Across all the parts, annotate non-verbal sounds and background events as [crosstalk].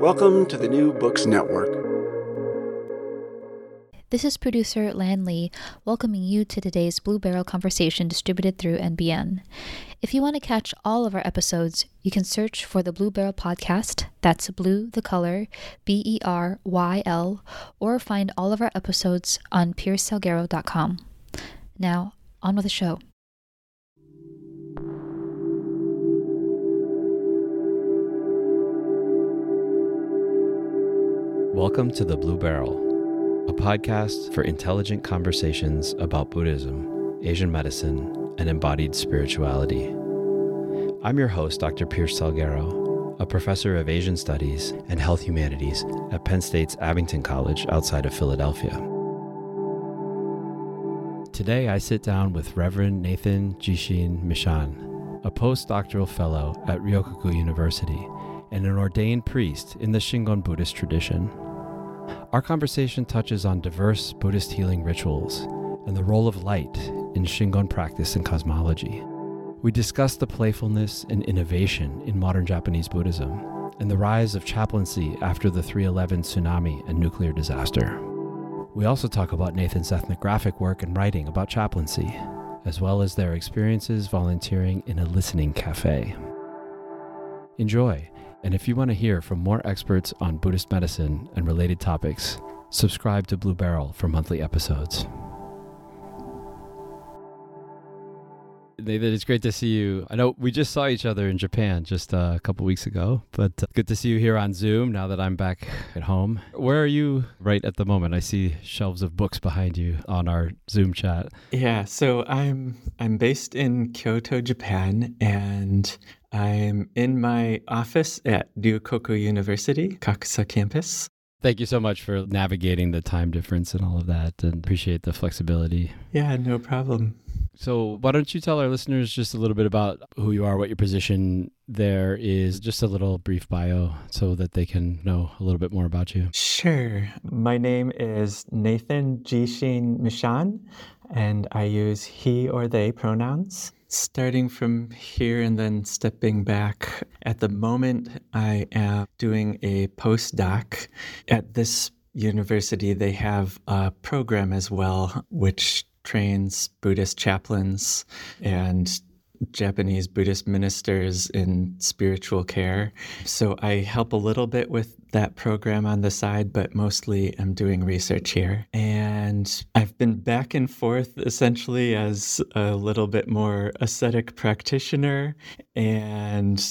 Welcome to the New Books Network. This is producer Lan Lee welcoming you to today's Blue Beryl conversation distributed through NBN. If you want to catch all of our episodes, you can search for the Blue Beryl podcast. That's blue, the color, B E R Y L, or find all of our episodes on piercesalguero.com. Now, on with the show. Welcome to the Blue Beryl, a podcast for intelligent conversations about Buddhism, Asian medicine, and embodied spirituality. I'm your host, Dr. Pierce Salguero, a professor of Asian Studies and Health Humanities at Penn State's Abington College outside of Philadelphia. Today, I sit down with Reverend Nathan Jishin Michon, a postdoctoral fellow at Ryukoku University and an ordained priest in the Shingon Buddhist tradition. Our conversation touches on diverse Buddhist healing rituals and the role of light in Shingon practice and cosmology. We discuss the playfulness and innovation in modern Japanese Buddhism and the rise of chaplaincy after the 311 tsunami and nuclear disaster. We also talk about Nathan's ethnographic work and writing about chaplaincy, as well as their experiences volunteering in a listening cafe. Enjoy and if you want to hear from more experts on Buddhist medicine and related topics, subscribe to Blue Beryl for monthly episodes. Nathan, it's great to see you. I know we just saw each other in Japan just uh, a couple weeks ago, but uh, good to see you here on Zoom now that I'm back at home. Where are you right at the moment? I see shelves of books behind you on our Zoom chat. Yeah, so I'm I'm based in Kyoto, Japan, and I'm in my office at Ryukoku University, Kakusa campus. Thank you so much for navigating the time difference and all of that, and appreciate the flexibility. Yeah, no problem. So, why don't you tell our listeners just a little bit about who you are, what your position there is, just a little brief bio so that they can know a little bit more about you? Sure. My name is Nathan Jishin Michon, and I use he or they pronouns. Starting from here and then stepping back, at the moment I am doing a postdoc at this university. They have a program as well, which trains Buddhist chaplains and Japanese Buddhist ministers in spiritual care. So I help a little bit with that program on the side, but mostly I'm doing research here. And I've been back and forth essentially as a little bit more ascetic practitioner and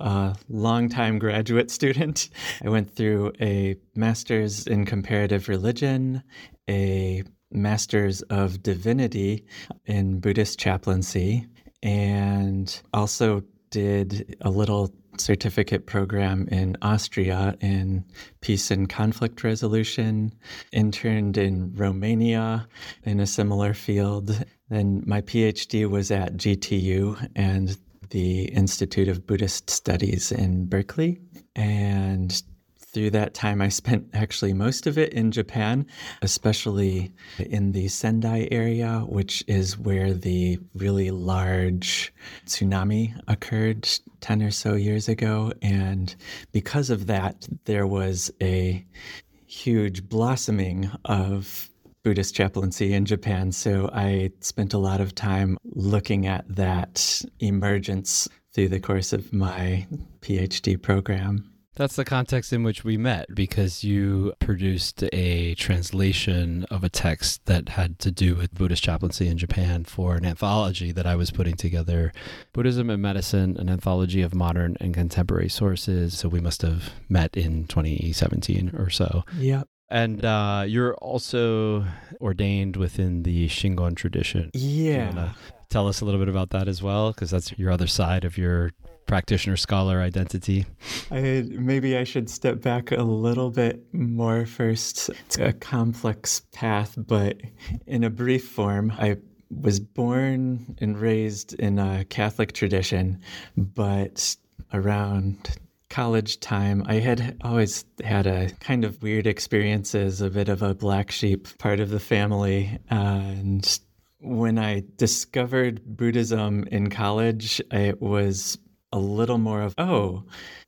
a longtime graduate student. I went through a master's in comparative religion, a master's of divinity in Buddhist chaplaincy, and also did a little certificate program in Austria in peace and conflict resolution, interned in Romania in a similar field. Then my PhD was at GTU and the Institute of Buddhist Studies in Berkeley. And through that time, I spent actually most of it in Japan, especially in the Sendai area, which is where the really large tsunami occurred 10 or so years ago. And because of that, there was a huge blossoming of Buddhist chaplaincy in Japan. So I spent a lot of time looking at that emergence through the course of my PhD program. That's the context in which we met because you produced a translation of a text that had to do with Buddhist chaplaincy in Japan for an anthology that I was putting together Buddhism and Medicine, an anthology of modern and contemporary sources. So we must have met in 2017 or so. Yeah. And uh, you're also ordained within the Shingon tradition. Yeah. Tell us a little bit about that as well, because that's your other side of your practitioner scholar identity. I, maybe I should step back a little bit more first. It's a complex path, but in a brief form, I was born and raised in a Catholic tradition, but around college time, I had always had a kind of weird experiences, a bit of a black sheep part of the family. And when I discovered Buddhism in college, it was a little more of, oh,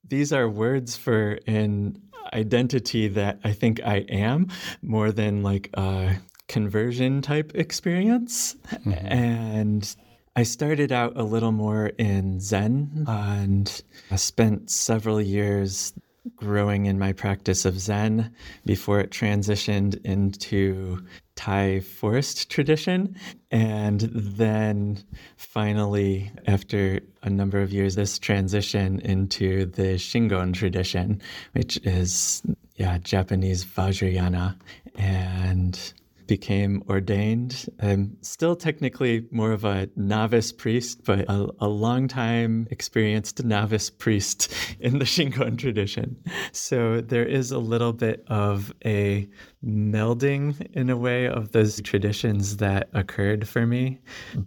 these are words for an identity that I think I am more than like a conversion type experience. Mm-hmm. And I started out a little more in Zen and I spent several years growing in my practice of Zen before it transitioned into Thai forest tradition. And then finally, after a number of years, this transition into the Shingon tradition, which is, yeah, Japanese Vajrayana. And became ordained. I'm still technically more of a novice priest, but a, a long time experienced novice priest [laughs] in the Shingon tradition. So there is a little bit of a melding in a way of those traditions that occurred for me.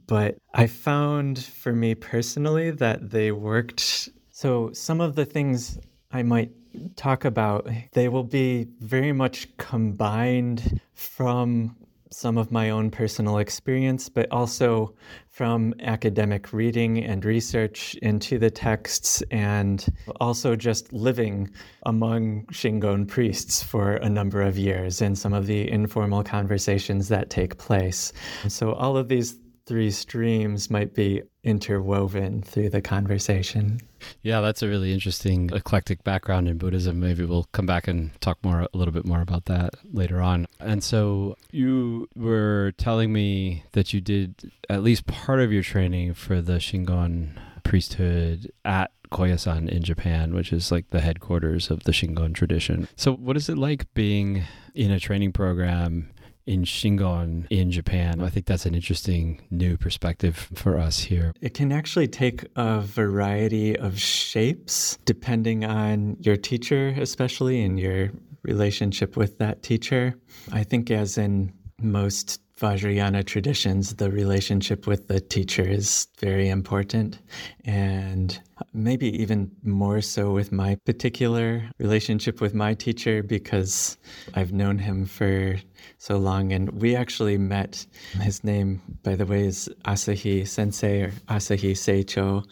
But I found for me personally that they worked. So some of the things I might talk about, they will be very much combined from some of my own personal experience, but also from academic reading and research into the texts, and also just living among Shingon priests for a number of years and some of the informal conversations that take place. So, all of these three streams might be interwoven through the conversation. Yeah, that's a really interesting eclectic background in Buddhism. Maybe we'll come back and talk more a little bit more about that later on. And so you were telling me that you did at least part of your training for the Shingon priesthood at Koyasan in Japan, which is like the headquarters of the Shingon tradition. So what is it like being in a training program in Shingon in Japan. I think that's an interesting new perspective for us here. It can actually take a variety of shapes depending on your teacher, especially in your relationship with that teacher. I think, as in most Vajrayana traditions, the relationship with the teacher is very important. And maybe even more so with my particular relationship with my teacher because I've known him for so long. And we actually met, his name, by the way, is Asahi Sensei or Asahi Seicho.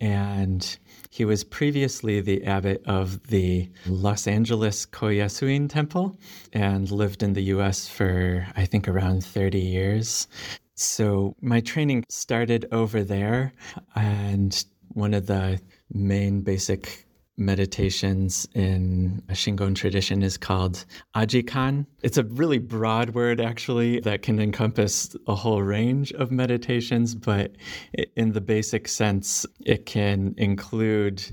And he was previously the abbot of the Los Angeles Koyasuin Temple and lived in the US for, I think, around 30 years. So my training started over there, and one of the main basic meditations in a Shingon tradition is called Ajikan. It's a really broad word, actually, that can encompass a whole range of meditations, but in the basic sense, it can include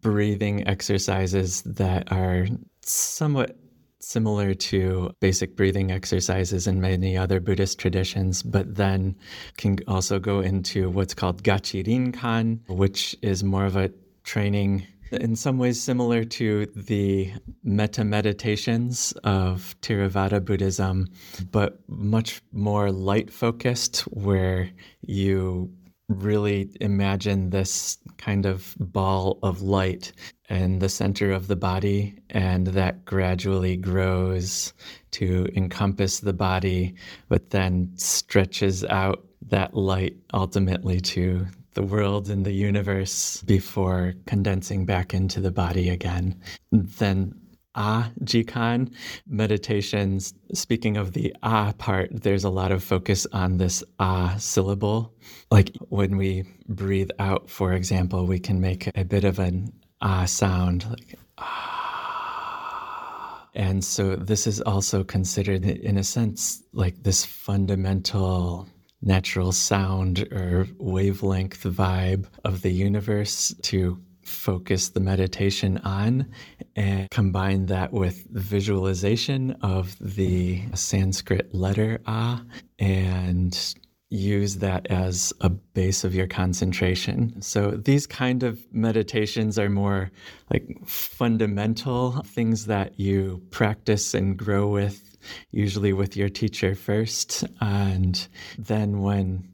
breathing exercises that are somewhat similar to basic breathing exercises in many other Buddhist traditions, but then can also go into what's called Gachirinkan, which is more of a training in some ways similar to the metta meditations of Theravada Buddhism, but much more light focused, where you really imagine this kind of ball of light in the center of the body, and that gradually grows to encompass the body, but then stretches out that light ultimately to the world and the universe before condensing back into the body again. Then Ah Jikan meditations, speaking of the Ah part, there's a lot of focus on this Ah syllable. Like when we breathe out, for example, we can make a bit of an Ah sound, like Ah. And so this is also considered, in a sense, like this fundamental natural sound or wavelength vibe of the universe to focus the meditation on and combine that with visualization of the Sanskrit letter A and use that as a base of your concentration. So these kind of meditations are more like fundamental things that you practice and grow with, usually with your teacher first. And then when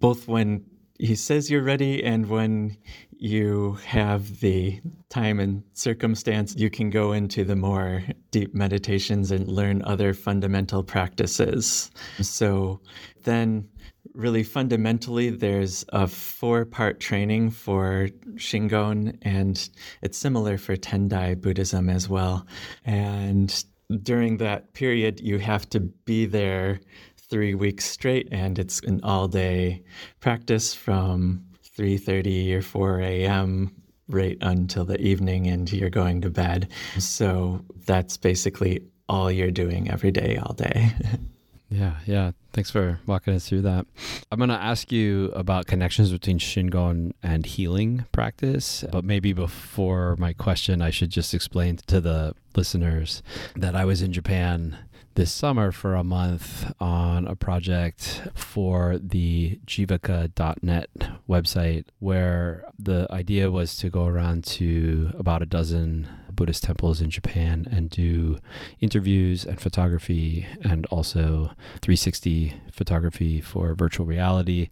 both when he says you're ready and when you have the time and circumstance, you can go into the more deep meditations and learn other fundamental practices. So then really fundamentally, there's a four part training for Shingon, and it's similar for Tendai Buddhism as well. And during that period, you have to be there three weeks straight, and it's an all day practice from 3.30 or 4 a.m right until the evening and you're going to bed. So that's basically all you're doing every day all day [laughs] Yeah, yeah. Thanks for walking us through that. I'm going to ask you about connections between Shingon and healing practice. But maybe before my question, I should just explain to the listeners that I was in Japan this summer for a month on a project for the jivaka.net website where the idea was to go around to about a dozen Buddhist temples in Japan and do interviews and photography and also 360 photography for virtual reality,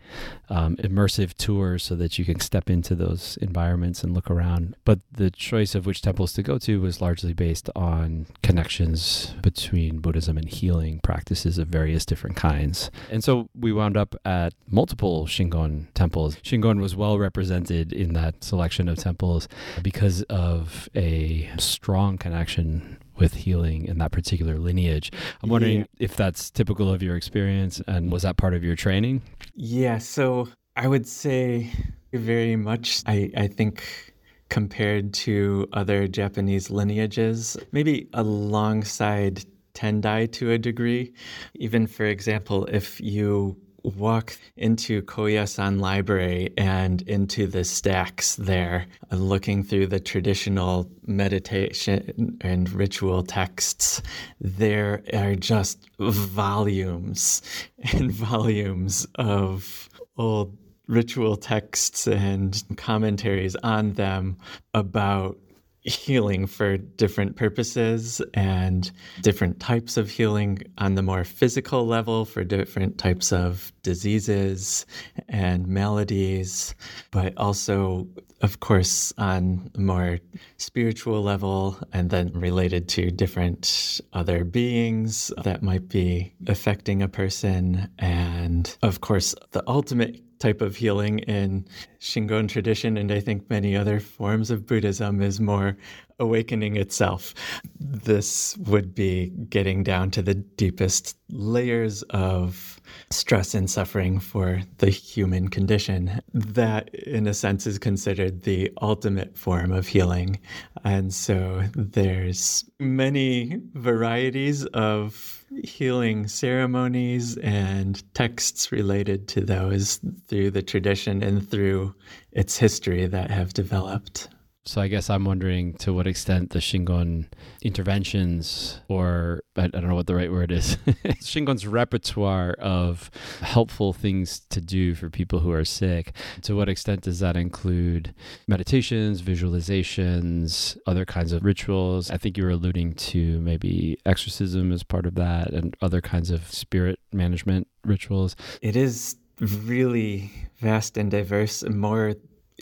um, immersive tours so that you can step into those environments and look around. But the choice of which temples to go to was largely based on connections between Buddhism and healing practices of various different kinds. And so we wound up at multiple Shingon temples. Shingon was well represented in that selection of temples because of a strong connection with healing in that particular lineage. I'm wondering yeah. if that's typical of your experience and was that part of your training? Yeah, so I would say very much. I, I think compared to other Japanese lineages, maybe alongside Tendai to a degree. Even for example, if you walk into Koyasan Library and into the stacks there, uh, looking through the traditional meditation and ritual texts. There are just volumes [laughs] and volumes of old ritual texts and commentaries on them about healing for different purposes and different types of healing on the more physical level for different types of diseases and maladies, but also, of course, on a more spiritual level and then related to different other beings that might be affecting a person. And of course, the ultimate type of healing in Shingon tradition, and I think many other forms of Buddhism, is more awakening itself. This would be getting down to the deepest layers of stress and suffering for the human condition. That, in a sense, is considered the ultimate form of healing. And so there's many varieties of healing ceremonies and texts related to those through the tradition and through its history that have developed. So I guess I'm wondering to what extent the Shingon interventions, or I, don't know what the right word is, [laughs] Shingon's repertoire of helpful things to do for people who are sick, to what extent does that include meditations, visualizations, other kinds of rituals? I think you were alluding to maybe exorcism as part of that and other kinds of spirit management rituals. It is really vast and diverse, more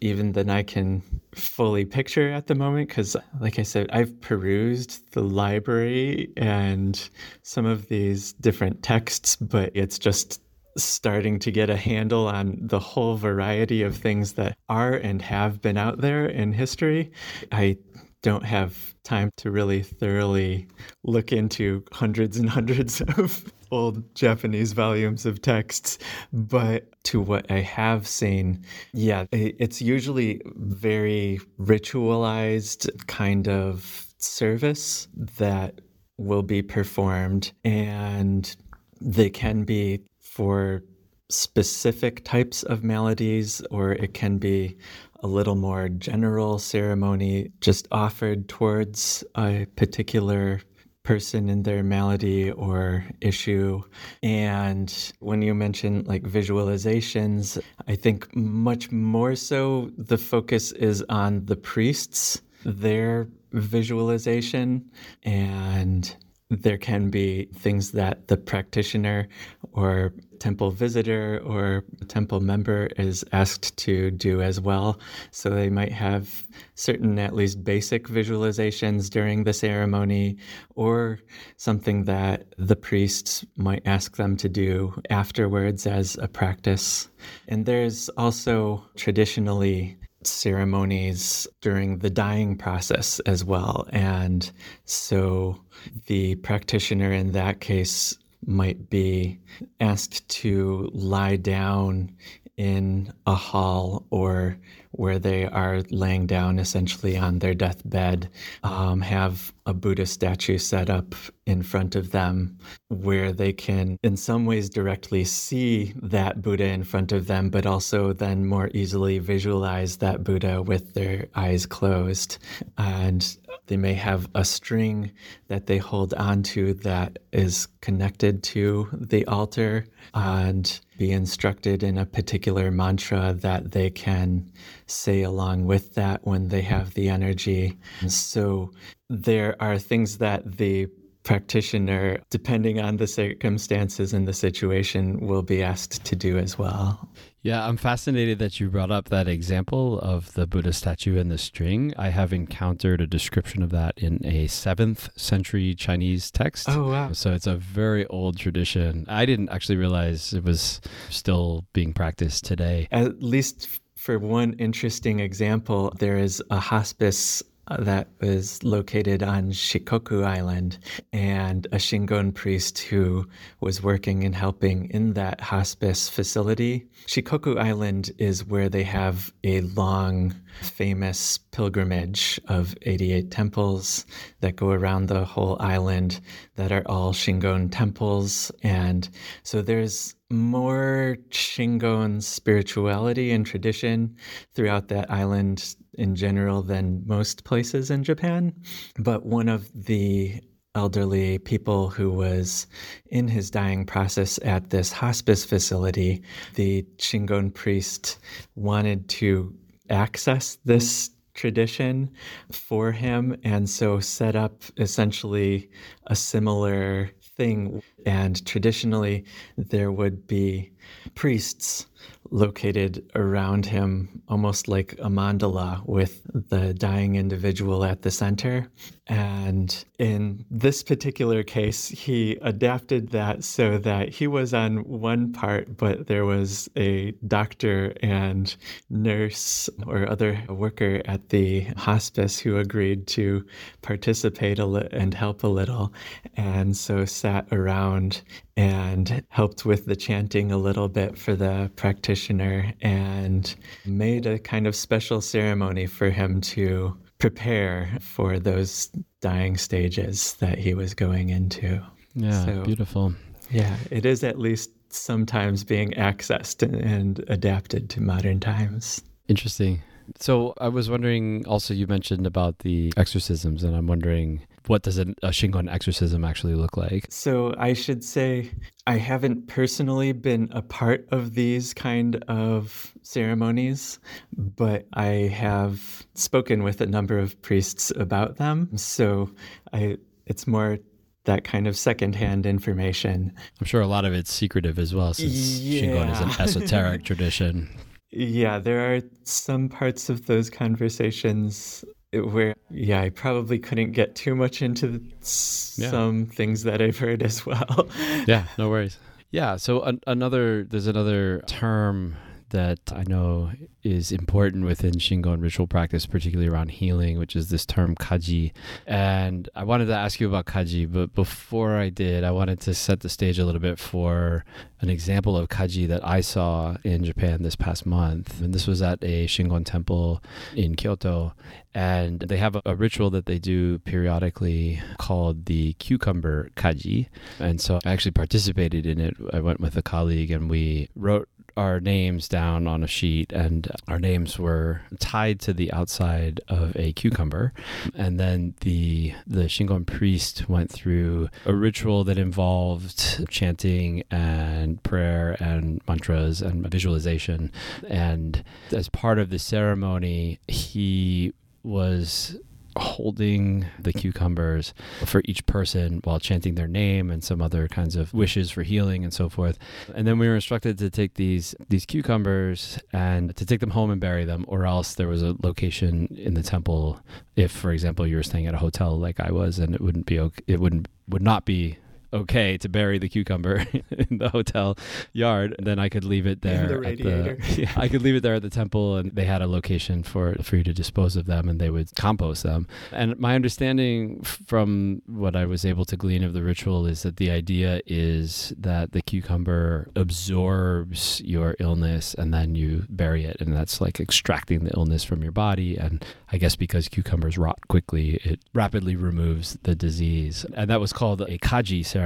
even than I can fully picture at the moment. Because, like I said, I've perused the library and some of these different texts, but it's just starting to get a handle on the whole variety of things that are and have been out there in history. I don't have time to really thoroughly look into hundreds and hundreds [laughs] of old Japanese volumes of texts. But to what I have seen, yeah, it's usually very ritualized kind of service that will be performed, and they can be for specific types of maladies, or it can be a little more general ceremony just offered towards a particular person in their malady or issue. And when you mention like visualizations, I think much more so the focus is on the priests, their visualization, and there can be things that the practitioner or temple visitor or temple member is asked to do as well. So they might have certain, at least basic visualizations during the ceremony, or something that the priests might ask them to do afterwards as a practice. And there's also traditionally ceremonies during the dying process as well. And so the practitioner in that case might be asked to lie down in a hall or where they are laying down essentially on their deathbed, um, have a Buddha statue set up in front of them where they can, in some ways, directly see that Buddha in front of them, but also then more easily visualize that Buddha with their eyes closed. And they may have a string that they hold onto that is connected to the altar and be instructed in a particular mantra that they can say along with that when they have the energy. So there are things that the practitioner, depending on the circumstances and the situation, will be asked to do as well. Yeah, I'm fascinated that you brought up that example of the Buddha statue and the string. I have encountered a description of that in a 7th century Chinese text. Oh, wow. So it's a very old tradition. I didn't actually realize it was still being practiced today. At least for one interesting example, there is a hospice that was located on Shikoku Island, and a Shingon priest who was working and helping in that hospice facility. Shikoku Island is where they have a long, famous pilgrimage of 88 temples that go around the whole island that are all Shingon temples. And so there's more Shingon spirituality and tradition throughout that island in general than most places in Japan. But one of the elderly people who was in his dying process at this hospice facility, the Shingon priest wanted to access this tradition for him and so set up essentially a similar thing. And traditionally, there would be priests located around him, almost like a mandala with the dying individual at the center. And in this particular case, he adapted that so that he was on one part, but there was a doctor and nurse or other worker at the hospice who agreed to participate li- and help a little. And so sat around and helped with the chanting a little bit for the practitioner and made a kind of special ceremony for him to prepare for those dying stages that he was going into. Yeah, so, beautiful. Yeah, it is at least sometimes being accessed and adapted to modern times. Interesting. So I was wondering also you mentioned about the exorcisms and I'm wondering what does a Shingon exorcism actually look like? So I should say I haven't personally been a part of these kind of ceremonies, but I have spoken with a number of priests about them. So I it's more that kind of secondhand information. I'm sure a lot of it's secretive as well, since yeah. Shingon is an esoteric [laughs] tradition. Yeah, there are some parts of those conversations where yeah i probably couldn't get too much into some yeah. things that i've heard as well yeah no worries yeah so an- another there's another term that I know is important within Shingon ritual practice, particularly around healing, which is this term kaji. And I wanted to ask you about kaji, but before I did, I wanted to set the stage a little bit for an example of kaji that I saw in Japan this past month. And this was at a Shingon temple in Kyoto. And they have a, a ritual that they do periodically called the cucumber kaji. And so I actually participated in it. I went with a colleague and we wrote our names down on a sheet, and our names were tied to the outside of a cucumber. And then the the Shingon priest went through a ritual that involved chanting and prayer and mantras and visualization. And as part of the ceremony, he was holding the mm-hmm. cucumbers for each person while chanting their name and some other kinds of wishes for healing and so forth. And then we were instructed to take these these cucumbers and to take them home and bury them, or else there was a location in the temple. If, for example, you were staying at a hotel like I was, and it wouldn't be okay, it wouldn't would not be okay to bury the cucumber [laughs] in the hotel yard, then I could leave it there. The at the, [laughs] yeah, I could leave it there at the temple, and they had a location for for you to dispose of them, and they would compost them. And my understanding from what I was able to glean of the ritual is that the idea is that the cucumber absorbs your illness, and then you bury it, and that's like extracting the illness from your body. And I guess because cucumbers rot quickly, it rapidly removes the disease, and that was called a kaji ceremony.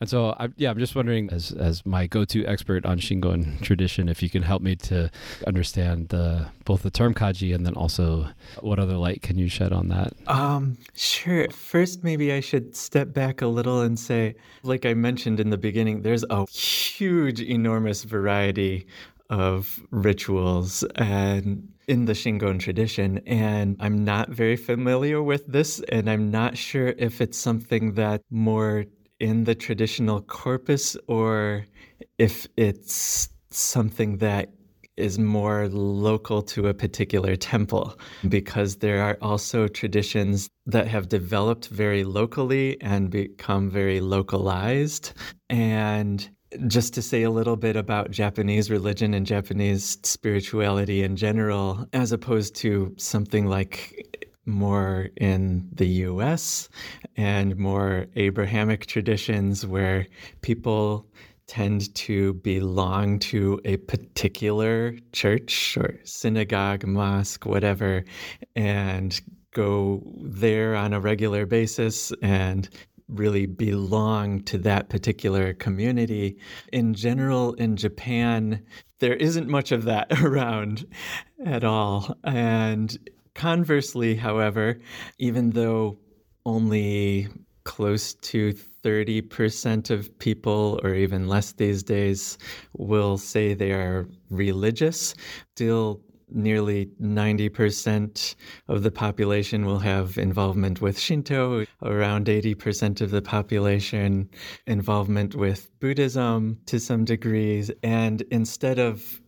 And so, I, yeah, I'm just wondering, as as my go-to expert on Shingon tradition, if you can help me to understand the both the term kaji and then also what other light can you shed on that? Um, sure. First, maybe I should step back a little and say, like I mentioned in the beginning, there's a huge, enormous variety of rituals and in the Shingon tradition. And I'm not very familiar with this, and I'm not sure if it's something that more in the traditional corpus or if it's something that is more local to a particular temple because there are also traditions that have developed very locally and become very localized. And just to say a little bit about Japanese religion and Japanese spirituality in general, as opposed to something like more in the US and more Abrahamic traditions where people tend to belong to a particular church or synagogue, mosque, whatever, and go there on a regular basis and really belong to that particular community. In general, in Japan, there isn't much of that [laughs] around at all. And conversely, however, even though only close to 30% of people, or even less these days, will say they are religious. Still, nearly 90% of the population will have involvement with Shinto, around 80% of the population involvement with Buddhism to some degrees. And instead of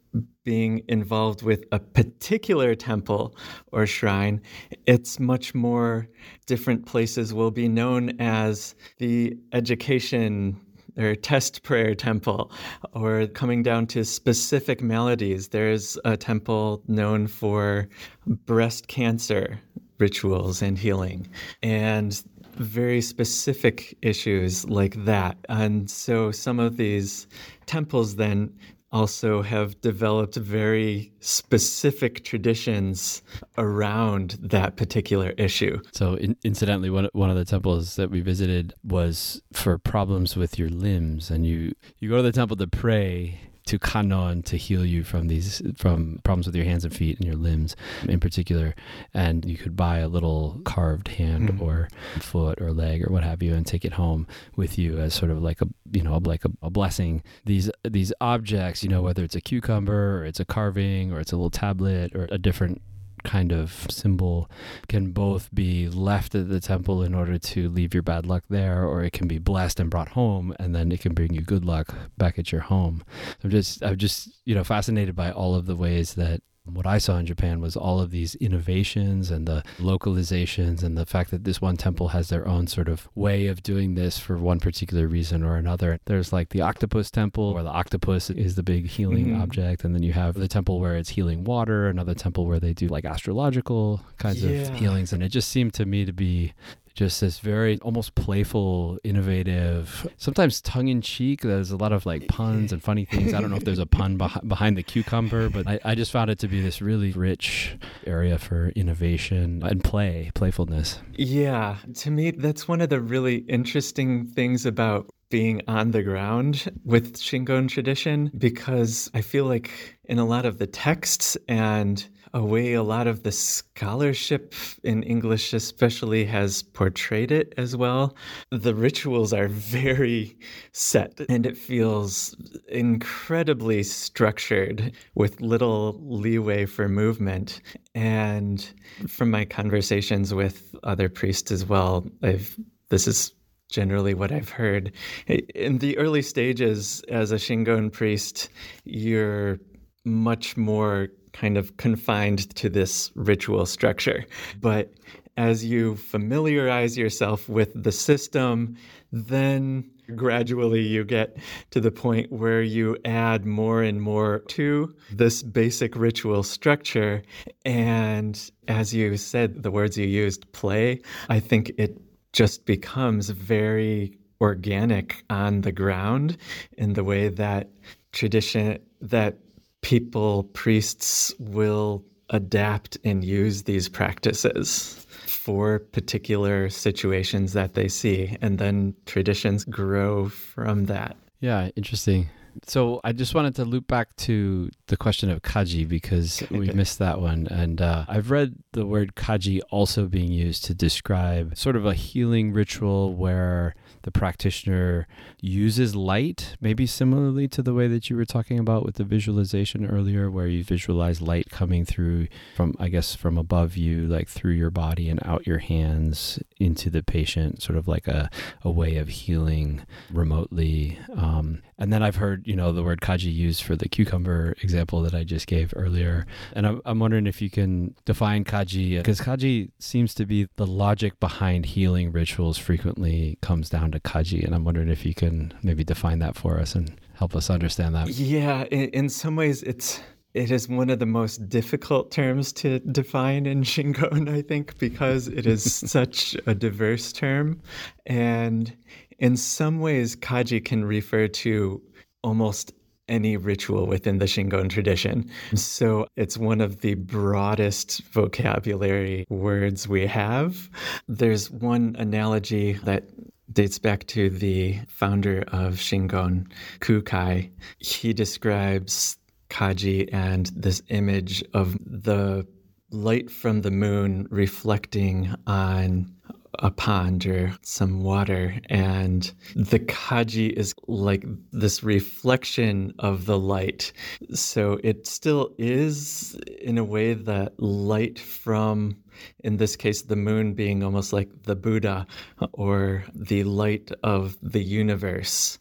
being involved with a particular temple or shrine, it's much more different places will be known as the education or test prayer temple, or coming down to specific melodies. There's a temple known for breast cancer rituals and healing, and very specific issues like that. And so some of these temples then also have developed very specific traditions around that particular issue. So, in, incidentally, one one of the temples that we visited was for problems with your limbs, and you you go to the temple to pray to Kannon to heal you from these from problems with your hands and feet and your limbs in particular. And you could buy a little carved hand mm-hmm. or foot or leg or what have you and take it home with you as sort of like a you know like a, a blessing. These these objects, you know, whether it's a cucumber or it's a carving or it's a little tablet or a different kind of symbol can both be left at the temple in order to leave your bad luck there, or it can be blessed and brought home, and then it can bring you good luck back at your home. I'm just, I'm just, you know, fascinated by all of the ways that what I saw in Japan was all of these innovations and the localizations and the fact that this one temple has their own sort of way of doing this for one particular reason or another. There's like the octopus temple where the octopus is the big healing mm-hmm. object. And then you have the temple where it's healing water, another temple where they do like astrological kinds yeah. of healings. And it just seemed to me to be just this very almost playful, innovative, sometimes tongue in cheek. There's a lot of like puns and funny things. I don't know if there's a [laughs] pun beh- behind the cucumber, but I, I, just found it to be this really rich area for innovation and play, playfulness. Yeah. To me, that's one of the really interesting things about being on the ground with Shingon tradition because I feel like in a lot of the texts and way a lot of the scholarship in English, especially, has portrayed it as well. The rituals are very set and it feels incredibly structured with little leeway for movement. And from my conversations with other priests as well, I've this is generally what I've heard. In the early stages, as a Shingon priest, you're much more kind of confined to this ritual structure. But as you familiarize yourself with the system, then gradually you get to the point where you add more and more to this basic ritual structure. And as you said, the words you used, play, I think it just becomes very organic on the ground in the way that tradition that people, priests will adapt and use these practices for particular situations that they see. And then traditions grow from that. Yeah, interesting. So I just wanted to loop back to the question of kaji because [laughs] we missed that one. And uh, I've read the word kaji also being used to describe sort of a healing ritual where the practitioner uses light, maybe similarly to the way that you were talking about with the visualization earlier, where you visualize light coming through from, I guess, from above you, like through your body and out your hands into the patient, sort of like a, a way of healing remotely. Um, and then I've heard, you know, the word kaji used for the cucumber example that I just gave earlier. And I'm, I'm wondering if you can define kaji, because kaji seems to be the logic behind healing rituals frequently comes down to kaji. And I'm wondering if you can maybe define that for us and help us understand that. Yeah, in, in some ways, it's it is one of the most difficult terms to define in Shingon, I think, because it is [laughs] such a diverse term. And in some ways, kaji can refer to almost any ritual within the Shingon tradition. So it's one of the broadest vocabulary words we have. There's one analogy that dates back to the founder of Shingon, Kukai. He describes Kaji and this image of the light from the moon reflecting on a pond or some water and the kaji is like this reflection of the light. So it still is in a way that light from in this case the moon being almost like the buddha or the light of the universe.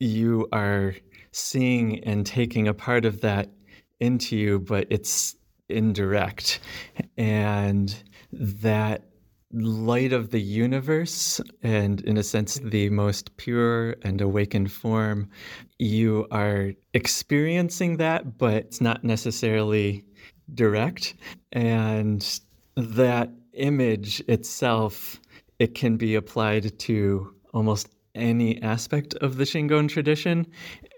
You are seeing and taking a part of that into you but it's indirect. And that light of the universe and in a sense the most pure and awakened form. You are experiencing that but it's not necessarily direct. And that image itself it can be applied to almost any aspect of the shingon tradition.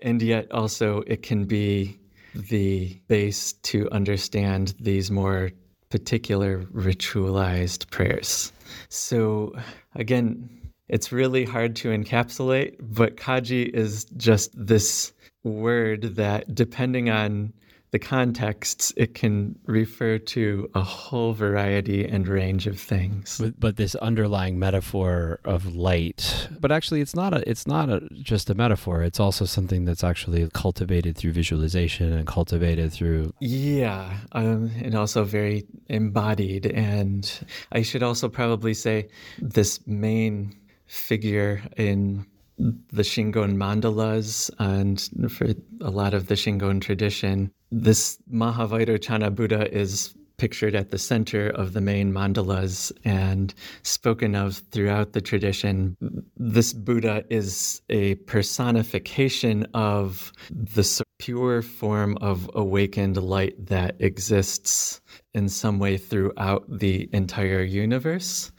And yet also it can be the base to understand these more particular ritualized prayers. So, again, it's really hard to encapsulate, but kaji is just this word that, depending on the contexts, it can refer to a whole variety and range of things. But, but, this underlying metaphor of light, but actually, it's not a, it's not a, just a metaphor. It's also something that's actually cultivated through visualization and cultivated through. Yeah, um, and also very embodied. And I should also probably say this main figure in the Shingon mandalas and for a lot of the Shingon tradition, this Mahavairocana Buddha is pictured at the center of the main mandalas and spoken of throughout the tradition. This Buddha is a personification of the pure form of awakened light that exists in some way throughout the entire universe,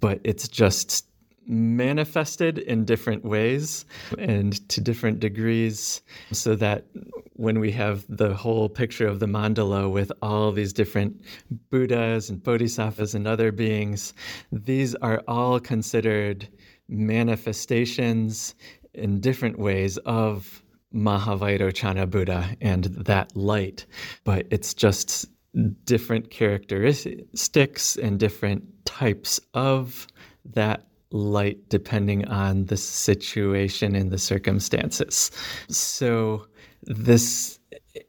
but it's just manifested in different ways and to different degrees, so that when we have the whole picture of the mandala with all these different Buddhas and Bodhisattvas and other beings, these are all considered manifestations in different ways of Mahavairochana Buddha and that light. But it's just different characteristics and different types of that light depending on the situation and the circumstances. So, this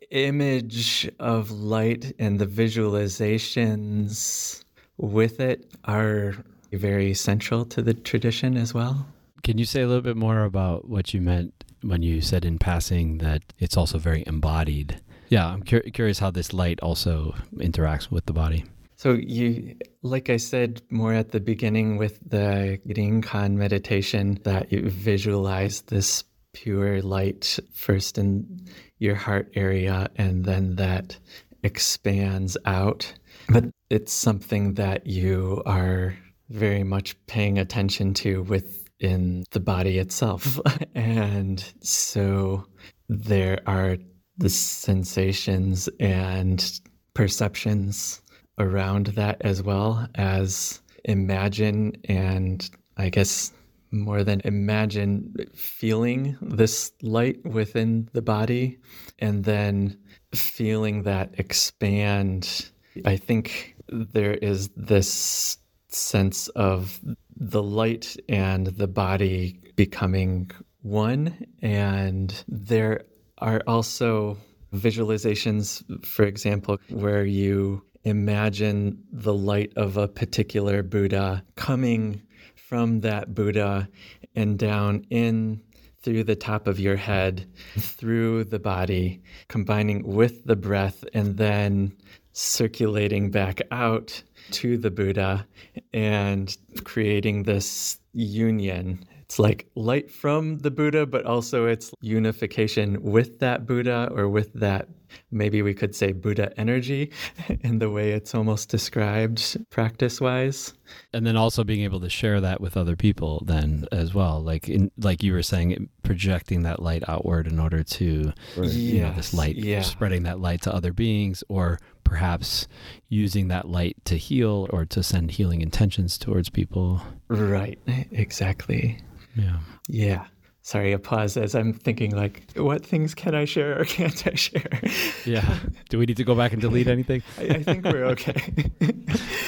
image of light and the visualizations with it are very central to the tradition as well. Can you say a little bit more about what you meant when you said in passing that it's also very embodied? Yeah, I'm cur- curious how this light also interacts with the body. So you, like I said more at the beginning with the Rinkan meditation, that you visualize this pure light first in your heart area, and then that expands out. But it's something that you are very much paying attention to within the body itself. [laughs] and so there are the sensations and perceptions around that as well as imagine and I guess more than imagine feeling this light within the body and then feeling that expand. I think there is this sense of the light and the body becoming one. And there are also visualizations, for example, where you imagine the light of a particular Buddha coming from that Buddha and down in through the top of your head, through the body, combining with the breath, and then circulating back out to the Buddha and creating this union it's like light from the Buddha, but also it's unification with that Buddha or with that, maybe we could say Buddha energy [laughs] in the way it's almost described practice wise. And then also being able to share that with other people then as well. Like in, like you were saying, projecting that light outward in order to, yes, you know, this light, yeah. spreading that light to other beings or perhaps using that light to heal or to send healing intentions towards people. Right, [laughs] exactly. Yeah. Yeah. Sorry, a pause as I'm thinking like, what things can I share or [laughs] can't I share? Yeah. Do we need to go back and delete anything? [laughs] I, I, think we're [laughs] okay.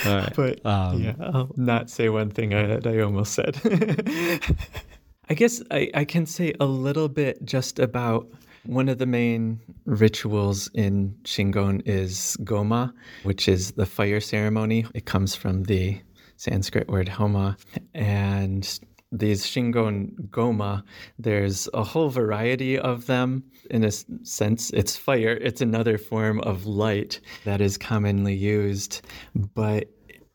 All right. But um, yeah, I'll not say one thing I, that I almost said. I guess I, I can say a little bit just about one of the main rituals in Shingon is Goma, which is the fire ceremony. It comes from the Sanskrit word homa. And these Shingon Goma, there's a whole variety of them. In a sense, it's fire, it's another form of light that is commonly used. But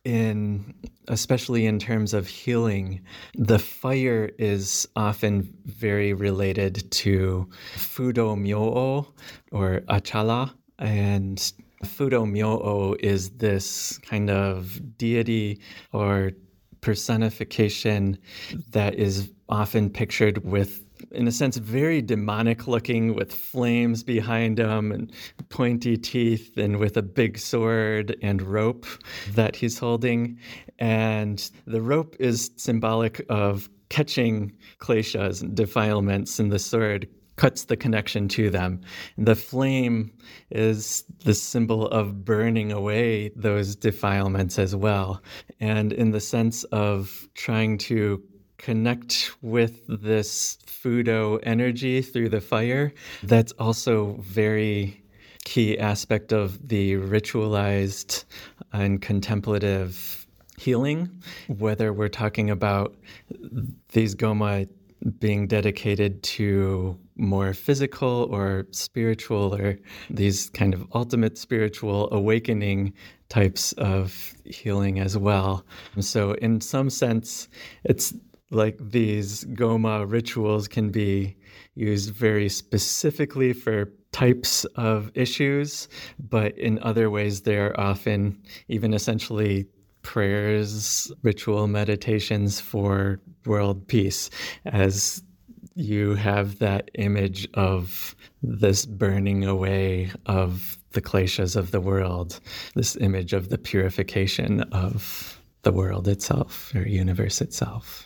in especially in terms of healing, the fire is often very related to Fudo Myo or Achala. And Fudo Myo is this kind of deity or personification that is often pictured with in a sense, very demonic looking with flames behind him and pointy teeth and with a big sword and rope that he's holding. And the rope is symbolic of catching kleshas and defilements, and the sword cuts the connection to them. The flame is the symbol of burning away those defilements as well. And in the sense of trying to connect with this Fudo energy through the fire, that's also very key aspect of the ritualized and contemplative healing, whether we're talking about these Goma being dedicated to more physical or spiritual or these kind of ultimate spiritual awakening types of healing as well. So, in some sense, it's like these Goma rituals can be used very specifically for types of issues, but in other ways, they're often even essentially prayers, ritual meditations for world peace, as you have that image of this burning away of the kleshas of the world, this image of the purification of the world itself or universe itself.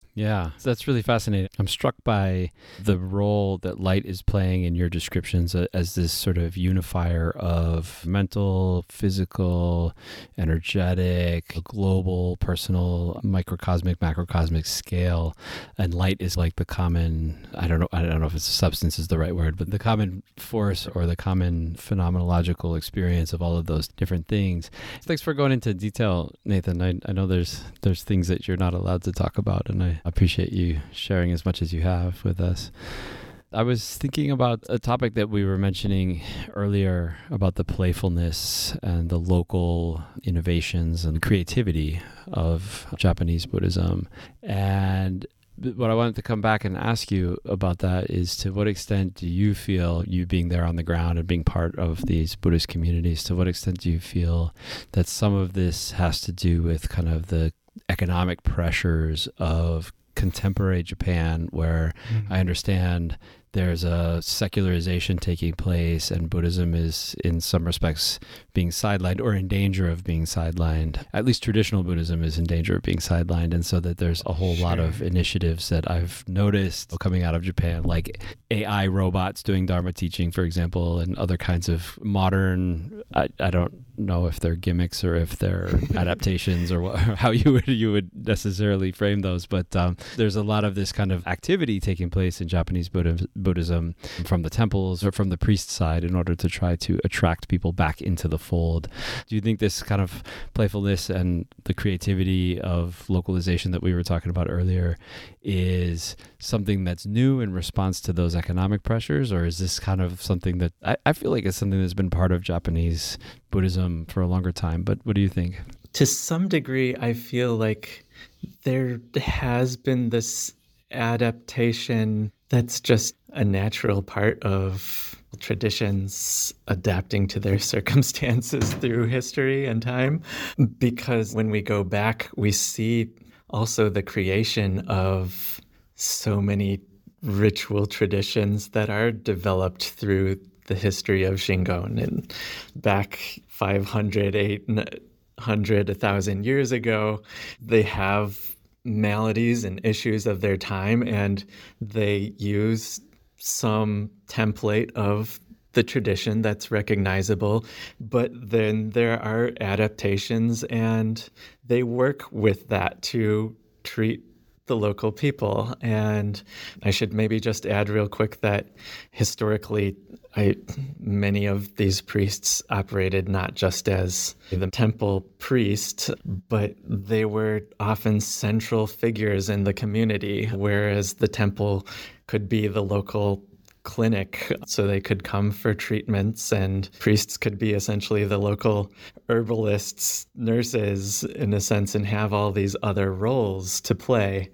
Yeah, that's really fascinating. I'm struck by the role that light is playing in your descriptions uh, as this sort of unifier of mental, physical, energetic, global, personal, microcosmic, macrocosmic scale. And light is like the common, I don't know, I don't know if it's substance is the right word, but the common force or the common phenomenological experience of all of those different things. Thanks for going into detail, Nathan. I, I know there's there's things that you're not allowed to talk about and I appreciate you sharing as much as you have with us. I was thinking about a topic that we were mentioning earlier about the playfulness and the local innovations and creativity of Japanese Buddhism. And what I wanted to come back and ask you about that is to what extent do you feel, you being there on the ground and being part of these Buddhist communities, to what extent do you feel that some of this has to do with kind of the economic pressures of contemporary Japan, where mm-hmm. I understand there's a secularization taking place, and Buddhism is, in some respects, being sidelined or in danger of being sidelined. At least traditional Buddhism is in danger of being sidelined. And so that there's a whole sure. lot of initiatives that I've noticed coming out of Japan, like AI robots doing Dharma teaching, for example, and other kinds of modern, I, I don't know if they're gimmicks or if they're [laughs] adaptations or what, [laughs] how you would you would necessarily frame those. But um, there's a lot of this kind of activity taking place in Japanese Buddhism, Buddhism from the temples or from the priest side in order to try to attract people back into the fold. Do you think this kind of playfulness and the creativity of localization that we were talking about earlier is something that's new in response to those economic pressures, or is this kind of something that I, I feel like it's something that's been part of Japanese Buddhism for a longer time? But what do you think? To some degree, I feel like there has been this adaptation that's just a natural part of traditions adapting to their [laughs] circumstances through history and time. Because when we go back, we see also the creation of so many ritual traditions that are developed through the history of Shingon. And back 500, 800, 1,000 years ago, they have maladies and issues of their time, and they use some template of the tradition that's recognizable, but then there are adaptations and they work with that to treat the local people. And I should maybe just add real quick that historically, I, many of these priests operated not just as the temple priest, but they were often central figures in the community, whereas the temple could be the local clinic. So they could come for treatments and priests could be essentially the local herbalists nurses in a sense and have all these other roles to play.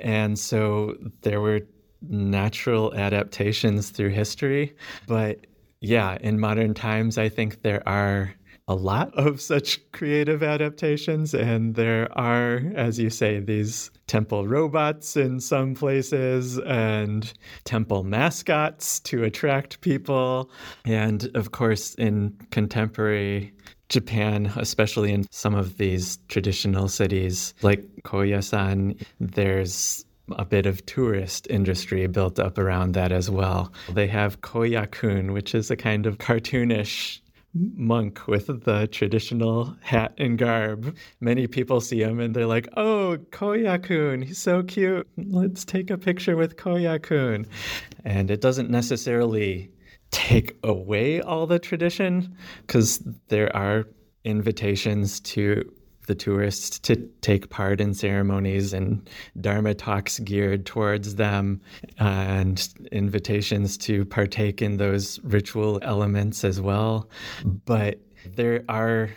And so there were natural adaptations through history but yeah in modern times i think there are a lot [laughs] of such creative adaptations. And there are, as you say, these temple robots in some places and temple mascots to attract people. And of course, in contemporary Japan, especially in some of these traditional cities like Koyasan, there's a bit of tourist industry built up around that as well. They have Koyakun, which is a kind of cartoonish monk with the traditional hat and garb. Many people see him and they're like, oh, Koyakun, he's so cute. Let's take a picture with Koyakun. And it doesn't necessarily take away all the tradition because there are invitations to the tourists to take part in ceremonies and Dharma talks geared towards them and invitations to partake in those ritual elements as well. But there are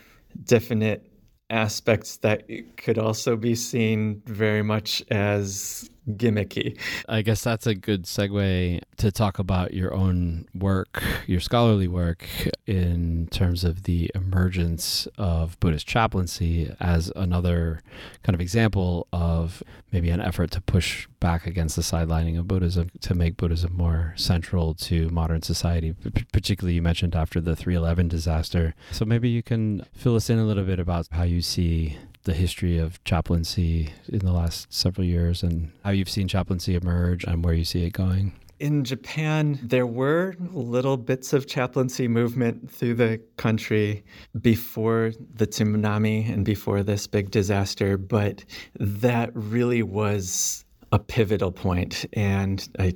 definite aspects that could also be seen very much as gimmicky. I guess that's a good segue to talk about your own work, your scholarly work, in terms of the emergence of Buddhist chaplaincy as another kind of example of maybe an effort to push back against the sidelining of Buddhism to make Buddhism more central to modern society. Particularly, you mentioned after the 311 disaster. So maybe you can fill us in a little bit about how you see the history of chaplaincy in the last several years and how you've seen chaplaincy emerge and where you see it going? In Japan, there were little bits of chaplaincy movement through the country before the tsunami and before this big disaster, but that really was a pivotal point. And I,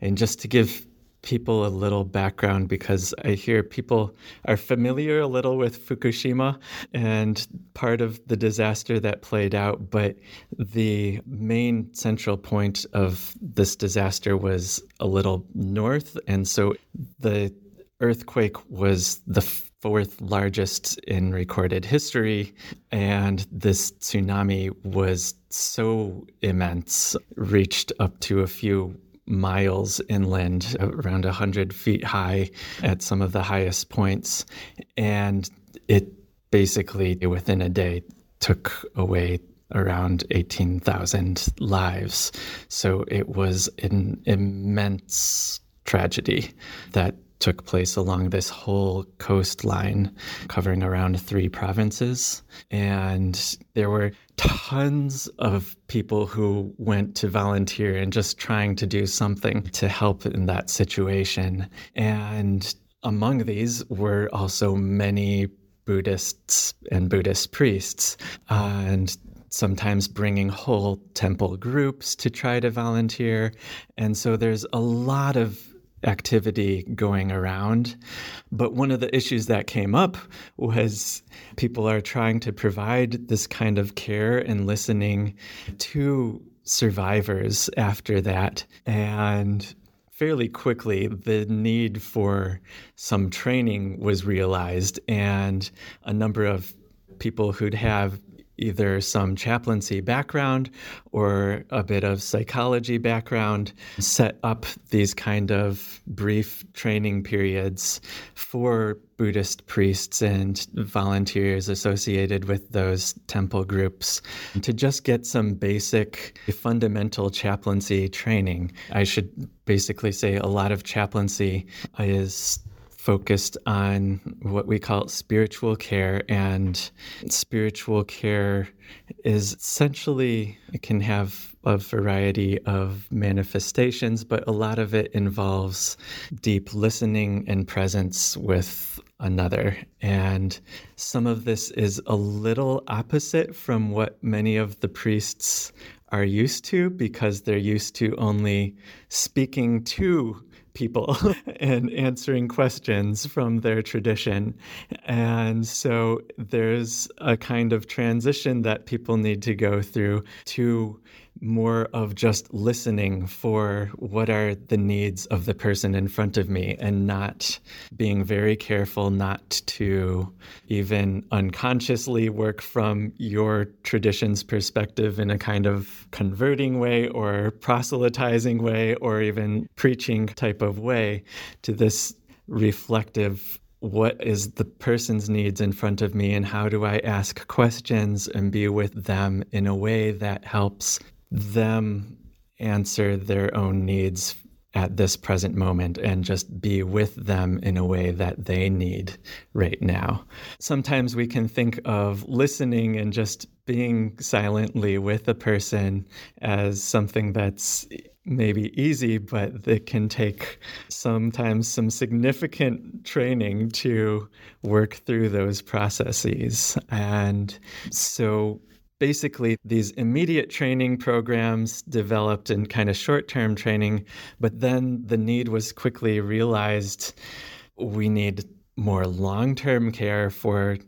and just to give people a little background because I hear people are familiar a little with Fukushima and part of the disaster that played out, but the main central point of this disaster was a little north. And so the earthquake was the fourth largest in recorded history. And this tsunami was so immense, reached up to a few miles inland, around 100 feet high at some of the highest points. And it basically, within a day, took away around 18,000 lives. So it was an immense tragedy that took place along this whole coastline, covering around three provinces. And there were tons of people who went to volunteer and just trying to do something to help in that situation. And among these were also many Buddhists and Buddhist priests. Uh, and sometimes bringing whole temple groups to try to volunteer. And so there's a lot of activity going around. But one of the issues that came up was people are trying to provide this kind of care and listening to survivors after that. And fairly quickly, the need for some training was realized, and a number of people who'd have either some chaplaincy background or a bit of psychology background, set up these kind of brief training periods for Buddhist priests and volunteers associated with those temple groups to just get some basic fundamental chaplaincy training. I should basically say a lot of chaplaincy is focused on what we call spiritual care. And spiritual care is essentially, it can have a variety of manifestations, but a lot of it involves deep listening and presence with another. And some of this is a little opposite from what many of the priests are used to because they're used to only speaking to people [laughs] and answering questions from their tradition. And so there's a kind of transition that people need to go through to more of just listening for what are the needs of the person in front of me and not being very careful not to even unconsciously work from your tradition's perspective in a kind of converting way or proselytizing way or even preaching type of way to this reflective what is the person's needs in front of me and how do I ask questions and be with them in a way that helps them answer their own needs at this present moment and just be with them in a way that they need right now. Sometimes we can think of listening and just being silently with a person as something that's maybe easy, but it can take sometimes some significant training to work through those processes. And so basically these immediate training programs developed in kind of short term training, but then the need was quickly realized we need more long term care for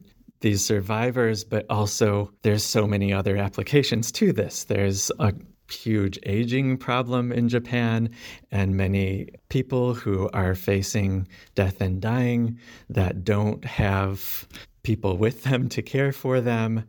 these survivors, but also there's so many other applications to this. There's a huge aging problem in Japan and many people who are facing death and dying that don't have people with them to care for them,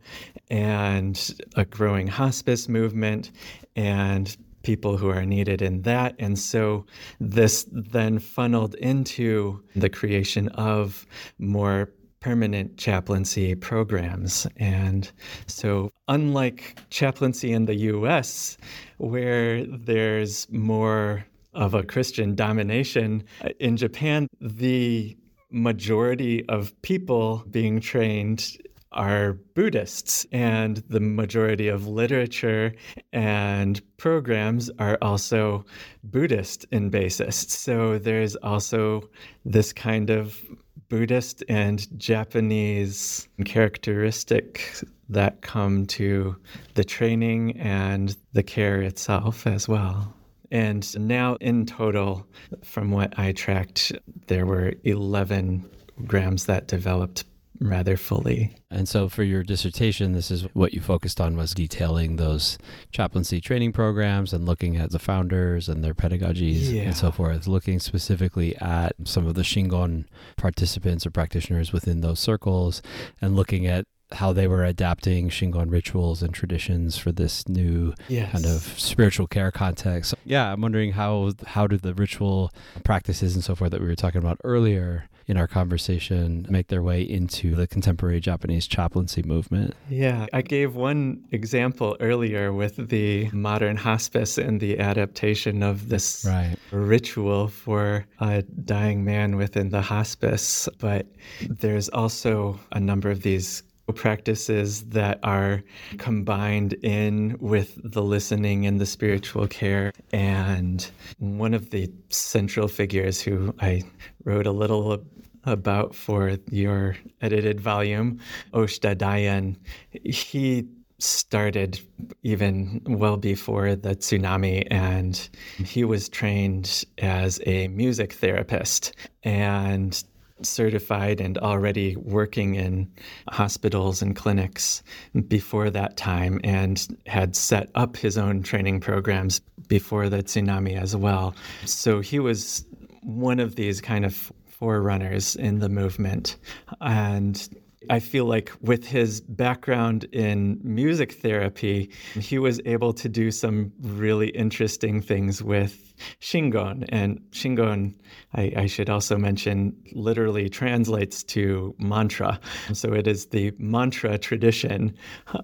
and a growing hospice movement, and people who are needed in that. And so this then funneled into the creation of more permanent chaplaincy programs. And so, unlike chaplaincy in the US, where there's more of a Christian domination, uh, in Japan, the majority of people being trained are Buddhists, and the majority of literature and programs are also Buddhist in basis. So there's also this kind of Buddhist and Japanese characteristic that come to the training and the care itself as well. And now, in total, from what I tracked, there were 11 grams that developed rather fully. And so for your dissertation, this is what you focused on was detailing those chaplaincy training programs and looking at the founders and their pedagogies yeah. and so forth, looking specifically at some of the Shingon participants or practitioners within those circles and looking at how they were adapting Shingon rituals and traditions for this new yes. kind of spiritual care context. Yeah, I'm wondering how how did the ritual practices and so forth that we were talking about earlier in our conversation make their way into the contemporary Japanese chaplaincy movement? Yeah, I gave one example earlier with the modern hospice and the adaptation of this right. ritual for a dying man within the hospice, but there's also a number of these practices that are combined in with the listening and the spiritual care. And one of the central figures who I wrote a little about for your edited volume, Oshita Daien, he started even well before the tsunami and he was trained as a music therapist and certified and already working in hospitals and clinics before that time and had set up his own training programs before the tsunami as well. So he was one of these kind of forerunners in the movement. And I feel like with his background in music therapy, he was able to do some really interesting things with Shingon. And Shingon, I, I, should also mention, literally translates to mantra. So it is the mantra tradition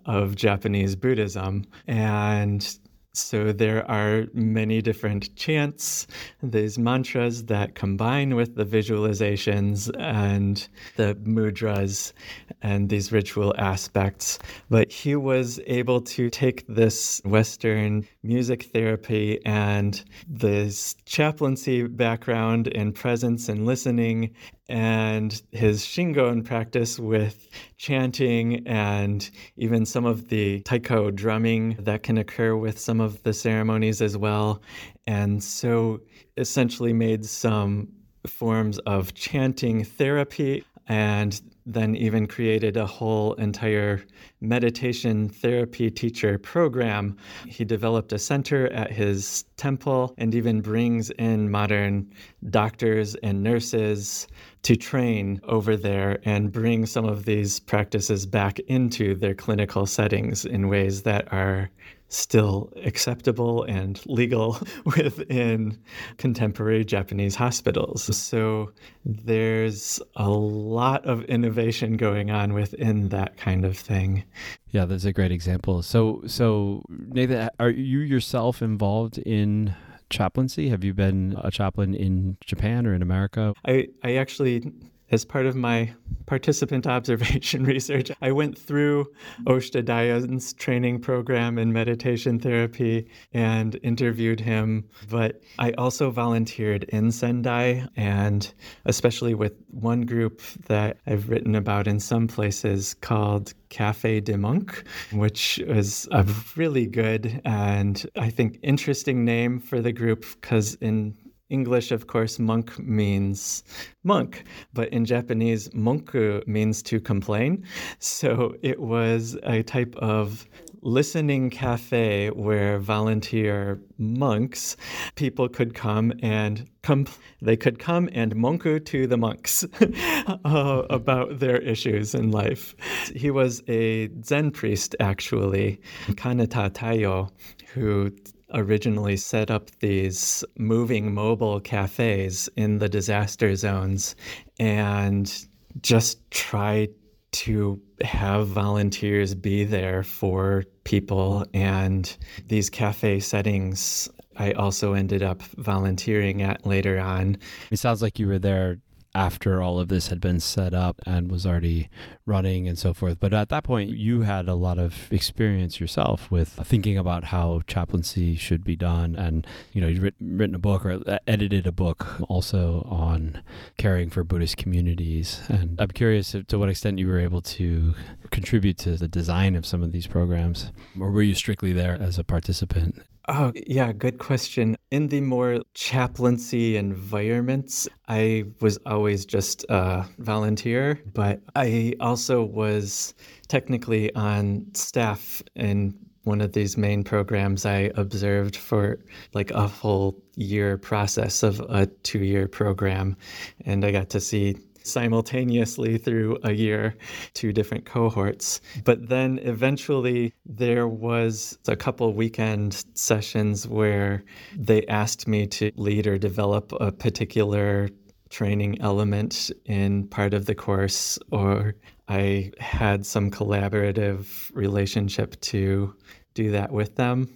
of Japanese Buddhism. And so there are many different chants, these mantras that combine with the visualizations and the mudras and these ritual aspects. But he was able to take this Western music therapy and this chaplaincy background and presence and listening and his Shingon practice with chanting and even some of the taiko drumming that can occur with some of the ceremonies as well. And so essentially made some forms of chanting therapy and then even created a whole entire meditation therapy teacher program. He developed a center at his temple and even brings in modern doctors and nurses to train over there and bring some of these practices back into their clinical settings in ways that are still acceptable and legal [laughs] within contemporary Japanese hospitals. So there's a lot of innovation going on within that kind of thing. Yeah, that's a great example. So, so Nathan, are you yourself involved in chaplaincy? Have you been a chaplain in Japan or in America? I, I actually as part of my participant [laughs] observation [laughs] research, I went through Oshita Daien's training program in meditation therapy and interviewed him. But I also volunteered in Sendai, and especially with one group that I've written about in some places called Cafe de Monk, which was a really good and I think interesting name for the group because in English, of course, monk means monk, but in Japanese, monku means to complain. So it was a type of listening cafe where volunteer monks, people could come and come, they could come and monku to the monks [laughs] uh, about their issues in life. He was a Zen priest, actually, Kaneta Taio, who originally set up these moving mobile cafes in the disaster zones and just try to have volunteers be there for people and these cafe settings I also ended up volunteering at later on. It sounds like you were there after all of this had been set up and was already running and so forth. But at that point, you had a lot of experience yourself with thinking about how chaplaincy should be done. And, you know, you've written a book or uh, edited a book also on caring for Buddhist communities. And I'm curious to what extent you were able to contribute to the design of some of these programs, or were you strictly there as a participant? Oh, yeah, good question. In the more chaplaincy environments, I was always just a volunteer, but I also was technically on staff in one of these main programs I observed for like a full year process of a two year program. And I got to see simultaneously through a year, to different cohorts. But then eventually there was a couple weekend sessions where they asked me to lead or develop a particular training element in part of the course, or I had some collaborative relationship to do that with them.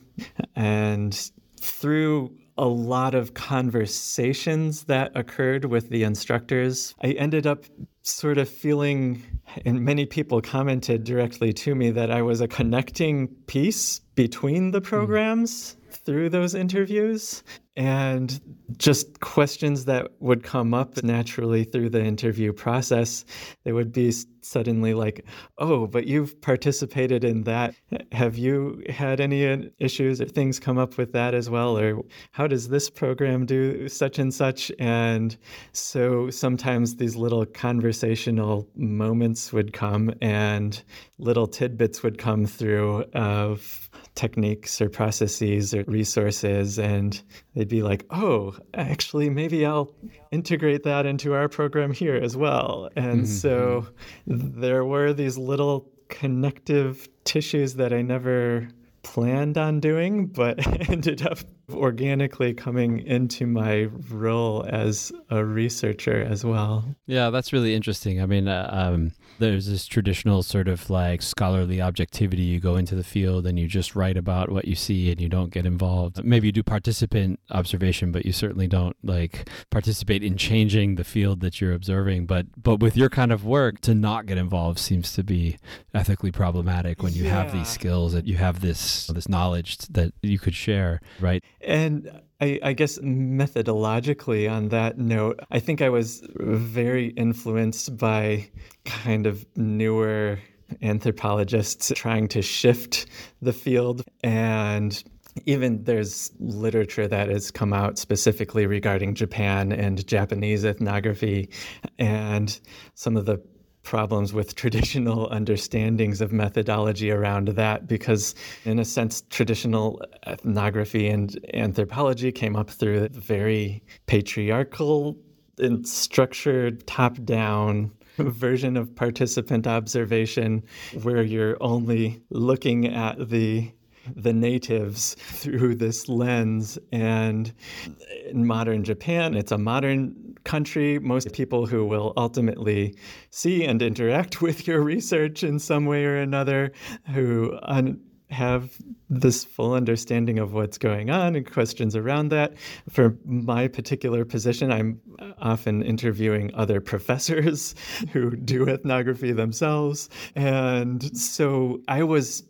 And through a lot of conversations that occurred with the instructors. I ended up sort of feeling, and many people commented directly to me, that I was a connecting piece between the hmm. programs. Through those interviews and just questions that would come up naturally through the interview process. They would be suddenly like, Oh, but you've participated in that. Have you had any uh, issues or things come up with that as well? Or how does this program do such and such? And so sometimes these little conversational moments would come and little tidbits would come through of techniques or processes or resources and they'd be like oh actually maybe i'll integrate that into our program here as well and mm-hmm. so there were these little connective tissues that i never planned on doing but [laughs] ended up organically coming into my role as a researcher as well. Yeah, that's really interesting. I mean, uh, um, there's this traditional sort of like scholarly objectivity. You go into the field and you just write about what you see and you don't get involved. Maybe you do participant observation, but you certainly don't like participate in changing the field that you're observing. But but with your kind of work, to not get involved seems to be ethically problematic when you yeah. have these skills that you have this this knowledge that you could share, right? And I, I, guess methodologically, on that note, I think I was very influenced by kind of newer anthropologists trying to shift the field. And even there's literature that has come out specifically regarding Japan and Japanese ethnography and some of the problems with traditional [laughs] understandings of methodology around that because, in a sense, traditional ethnography and anthropology came up through a very patriarchal and structured top down [laughs] version of participant observation where you're only looking at the the natives through this lens. And in modern Japan, it's a modern country. Most people who will ultimately see and interact [laughs] with your research in some way or another, who un- have this full understanding of what's going on and questions around that. For my particular position, I'm often interviewing other [laughs] professors who do ethnography themselves. And so I was.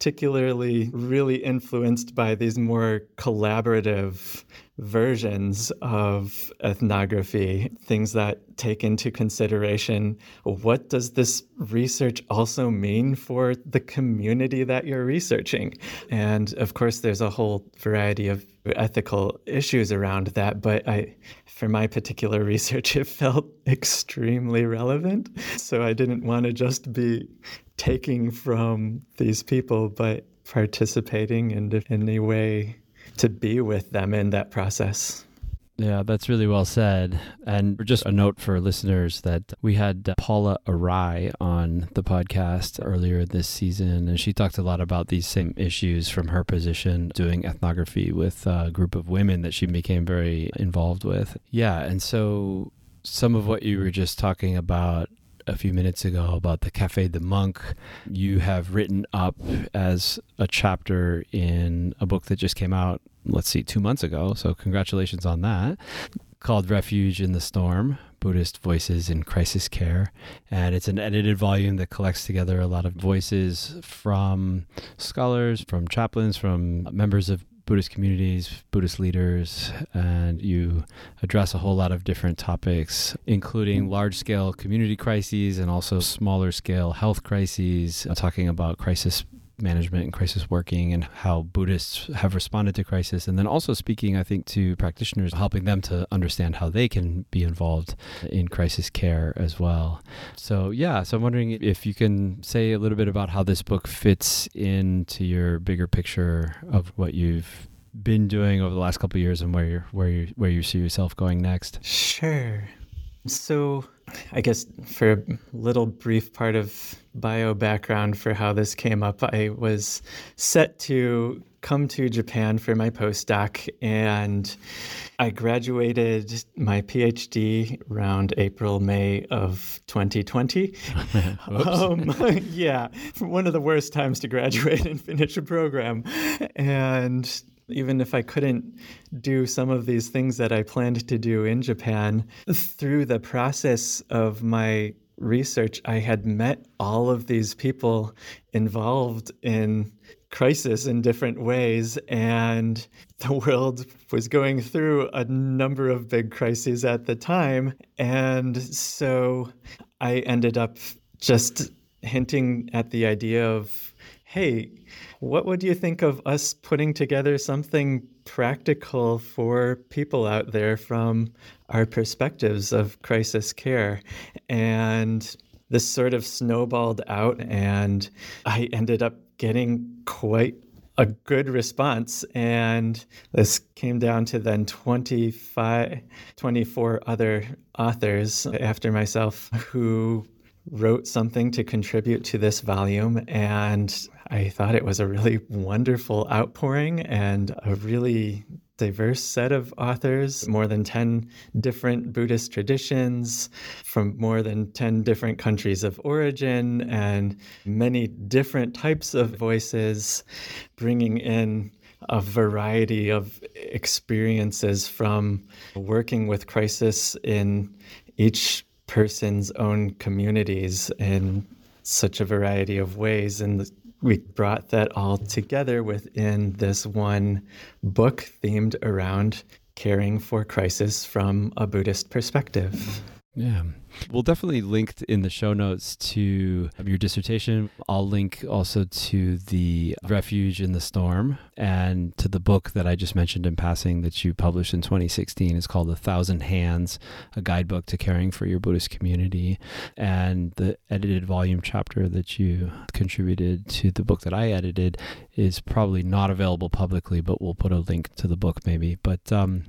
Particularly really influenced by these more collaborative versions of ethnography, things that take into consideration what does this research also mean for the community that you're researching? And of course, there's a whole variety of ethical issues around that, but I for my particular research, [laughs] it felt extremely relevant. So I didn't want to just be taking from these people, but participating in any way to be with them in that process. Yeah, that's really well said. And just a note for listeners that we had Paula Arai on the podcast earlier this season, and she talked a lot about these same issues from her position doing ethnography with a group of women that she became very involved with. Yeah, and so some of what you were just talking about a few minutes ago about the Cafe de Monk, you have written up as a chapter in a book that just came out, let's see, two months ago. So, congratulations on that. Called Refuge in the Storm Buddhist Voices in Crisis Care. And it's an edited volume that collects together a lot of voices from scholars, from chaplains, from members of Buddhist communities, Buddhist leaders, and you address a whole lot of different topics, including large scale community crises and also smaller scale health crises, talking about crisis management and crisis working and how Buddhists have responded to crisis. And then also speaking, I think, to practitioners, helping them to understand how they can be involved in crisis care as well. So, yeah, so I'm wondering if you can say a little bit about how this book fits into your bigger picture of what you've been doing over the last couple years and where you where you where you see yourself going next. Sure. So, I guess for a little brief part of bio background for how this came up, I was set to come to Japan for my postdoc, and I graduated my PhD around April, May of 2020. [laughs] um, [laughs] yeah, one of the worst times to graduate and finish a program. And even if I couldn't do some of these things that I planned to do in Japan, through the process of my research, I had met all of these people involved in crisis in different ways. And [laughs] the world was going through a number of big crises at the time. And so I ended up just hinting at the idea of, hey, what would you think of us putting together something practical for people out there from our perspectives of crisis care? And this sort of snowballed out, and I ended up getting quite a good response. And this came down to then 25, 24 other authors after myself who wrote something to contribute to this volume. And I thought it was a really wonderful outpouring and a really diverse set of authors, more than 10 different Buddhist traditions from more than 10 different countries of origin, and many different types of voices, bringing in a variety of experiences from working with crisis in each person's own communities in such a variety of ways. And we brought that all together within this one book themed around caring for crisis from a Buddhist perspective. Yeah. We'll definitely link in the show notes to your dissertation. I'll link also to the Refuge in the Storm and to the book that I just mentioned in passing that you published in 2016. It's called A Thousand Hands, a guidebook to caring for your Buddhist community. And the edited volume chapter that you contributed to the book that I edited is probably not available publicly, but we'll put a link to the book maybe. But um,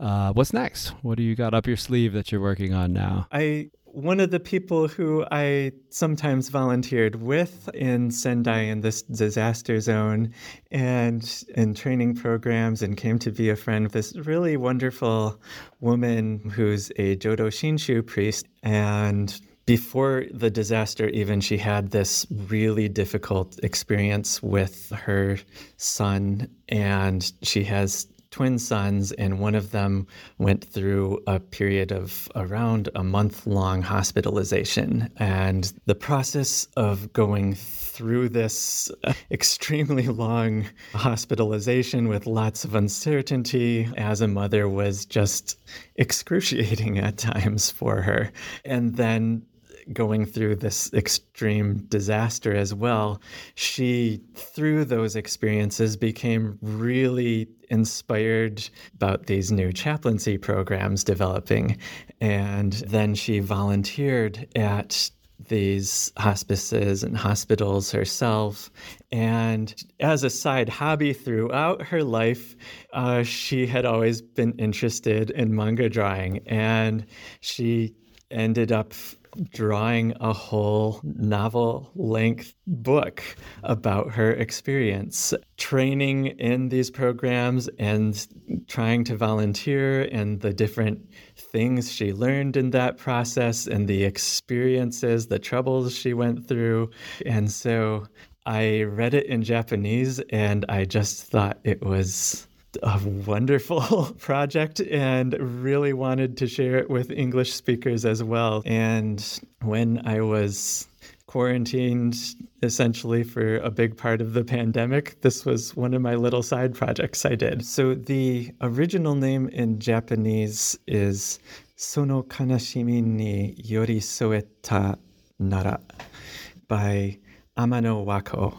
uh, what's next? What do you got up your sleeve that you're working on now? I one of the people who I sometimes volunteered with in Sendai in this disaster zone and in training programs and came to be a friend of this really wonderful woman who's a Jodo Shinshu priest. And before the disaster, even, she had this really difficult experience with her son, and she has twin sons, and one of them went through a period of around a month long hospitalization. And the process of going through this [laughs] extremely long hospitalization with lots of uncertainty as a mother was just excruciating at times for her. And then going through this extreme disaster as well, she, through those experiences, became really inspired about these new chaplaincy programs developing. And then she volunteered at these hospices and hospitals herself. And as a side hobby throughout her life, uh, she had always been interested in manga drawing. And she ended up drawing a whole novel length book about her experience training in these programs and trying to volunteer and the different things she learned in that process and the experiences, the troubles she went through. And so I read it in Japanese and I just thought it was a wonderful [laughs] project and really wanted to share it with English speakers as well. And when I was quarantined essentially for a big part of the pandemic, this was one of my little side projects I did. So the original name in Japanese is Sono Kanashimi ni Yorisoeta Nara by Amano Wako.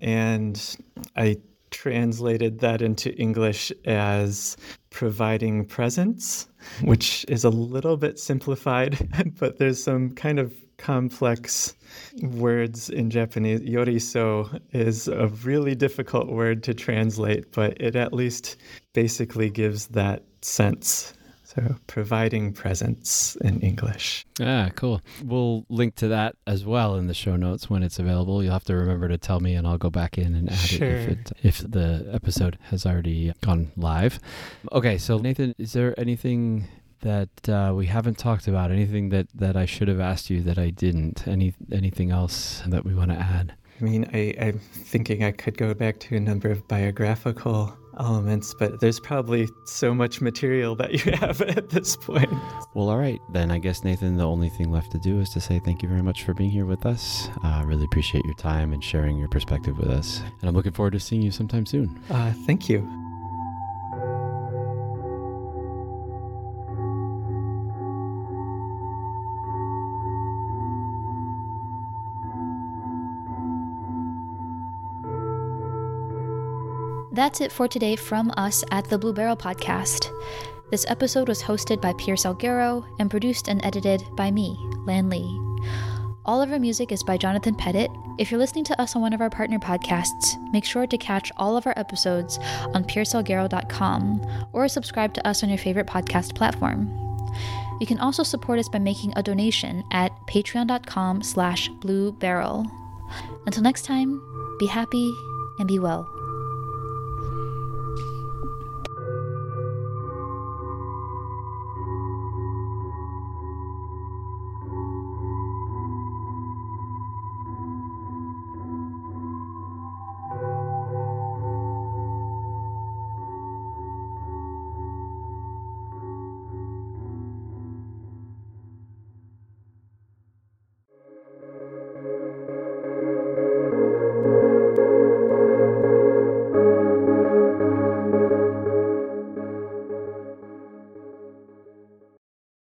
And I translated that into English as providing presence, which is a little bit simplified, [laughs] but there's some kind of complex words in Japanese. Yoriso is a really difficult word to translate, but it at least basically gives that sense. So, providing presence in English. Ah, cool. We'll link to that as well in the show notes when it's available. You'll have to remember to tell me, and I'll go back in and add sure. it if, it if the episode has already gone live. Okay, so Nathan, is there anything that uh, we haven't talked about? Anything that, that I should have asked you that I didn't? Any anything else that we want to add? I mean, I, I'm thinking I could go back to a number of biographical elements, but there's probably so much material that you [laughs] have at this point. Well, all right. Then I guess, Nathan, the only thing left to do is to say thank you very much for being here with us. I uh, really appreciate your time and sharing your perspective with us. And I'm looking forward to seeing you sometime soon. Uh, thank you. That's it for today from us at the Blue Beryl Podcast. This episode was hosted by Pierce Salguero and produced and edited by me, Lan Lee. All of our music is by Jonathan Pettit. If you're listening to us on one of our partner podcasts, make sure to catch all of our episodes on piercesalguero.com or subscribe to us on your favorite podcast platform. You can also support us by making a donation at patreon.com slash blue beryl. Until next time, be happy and be well.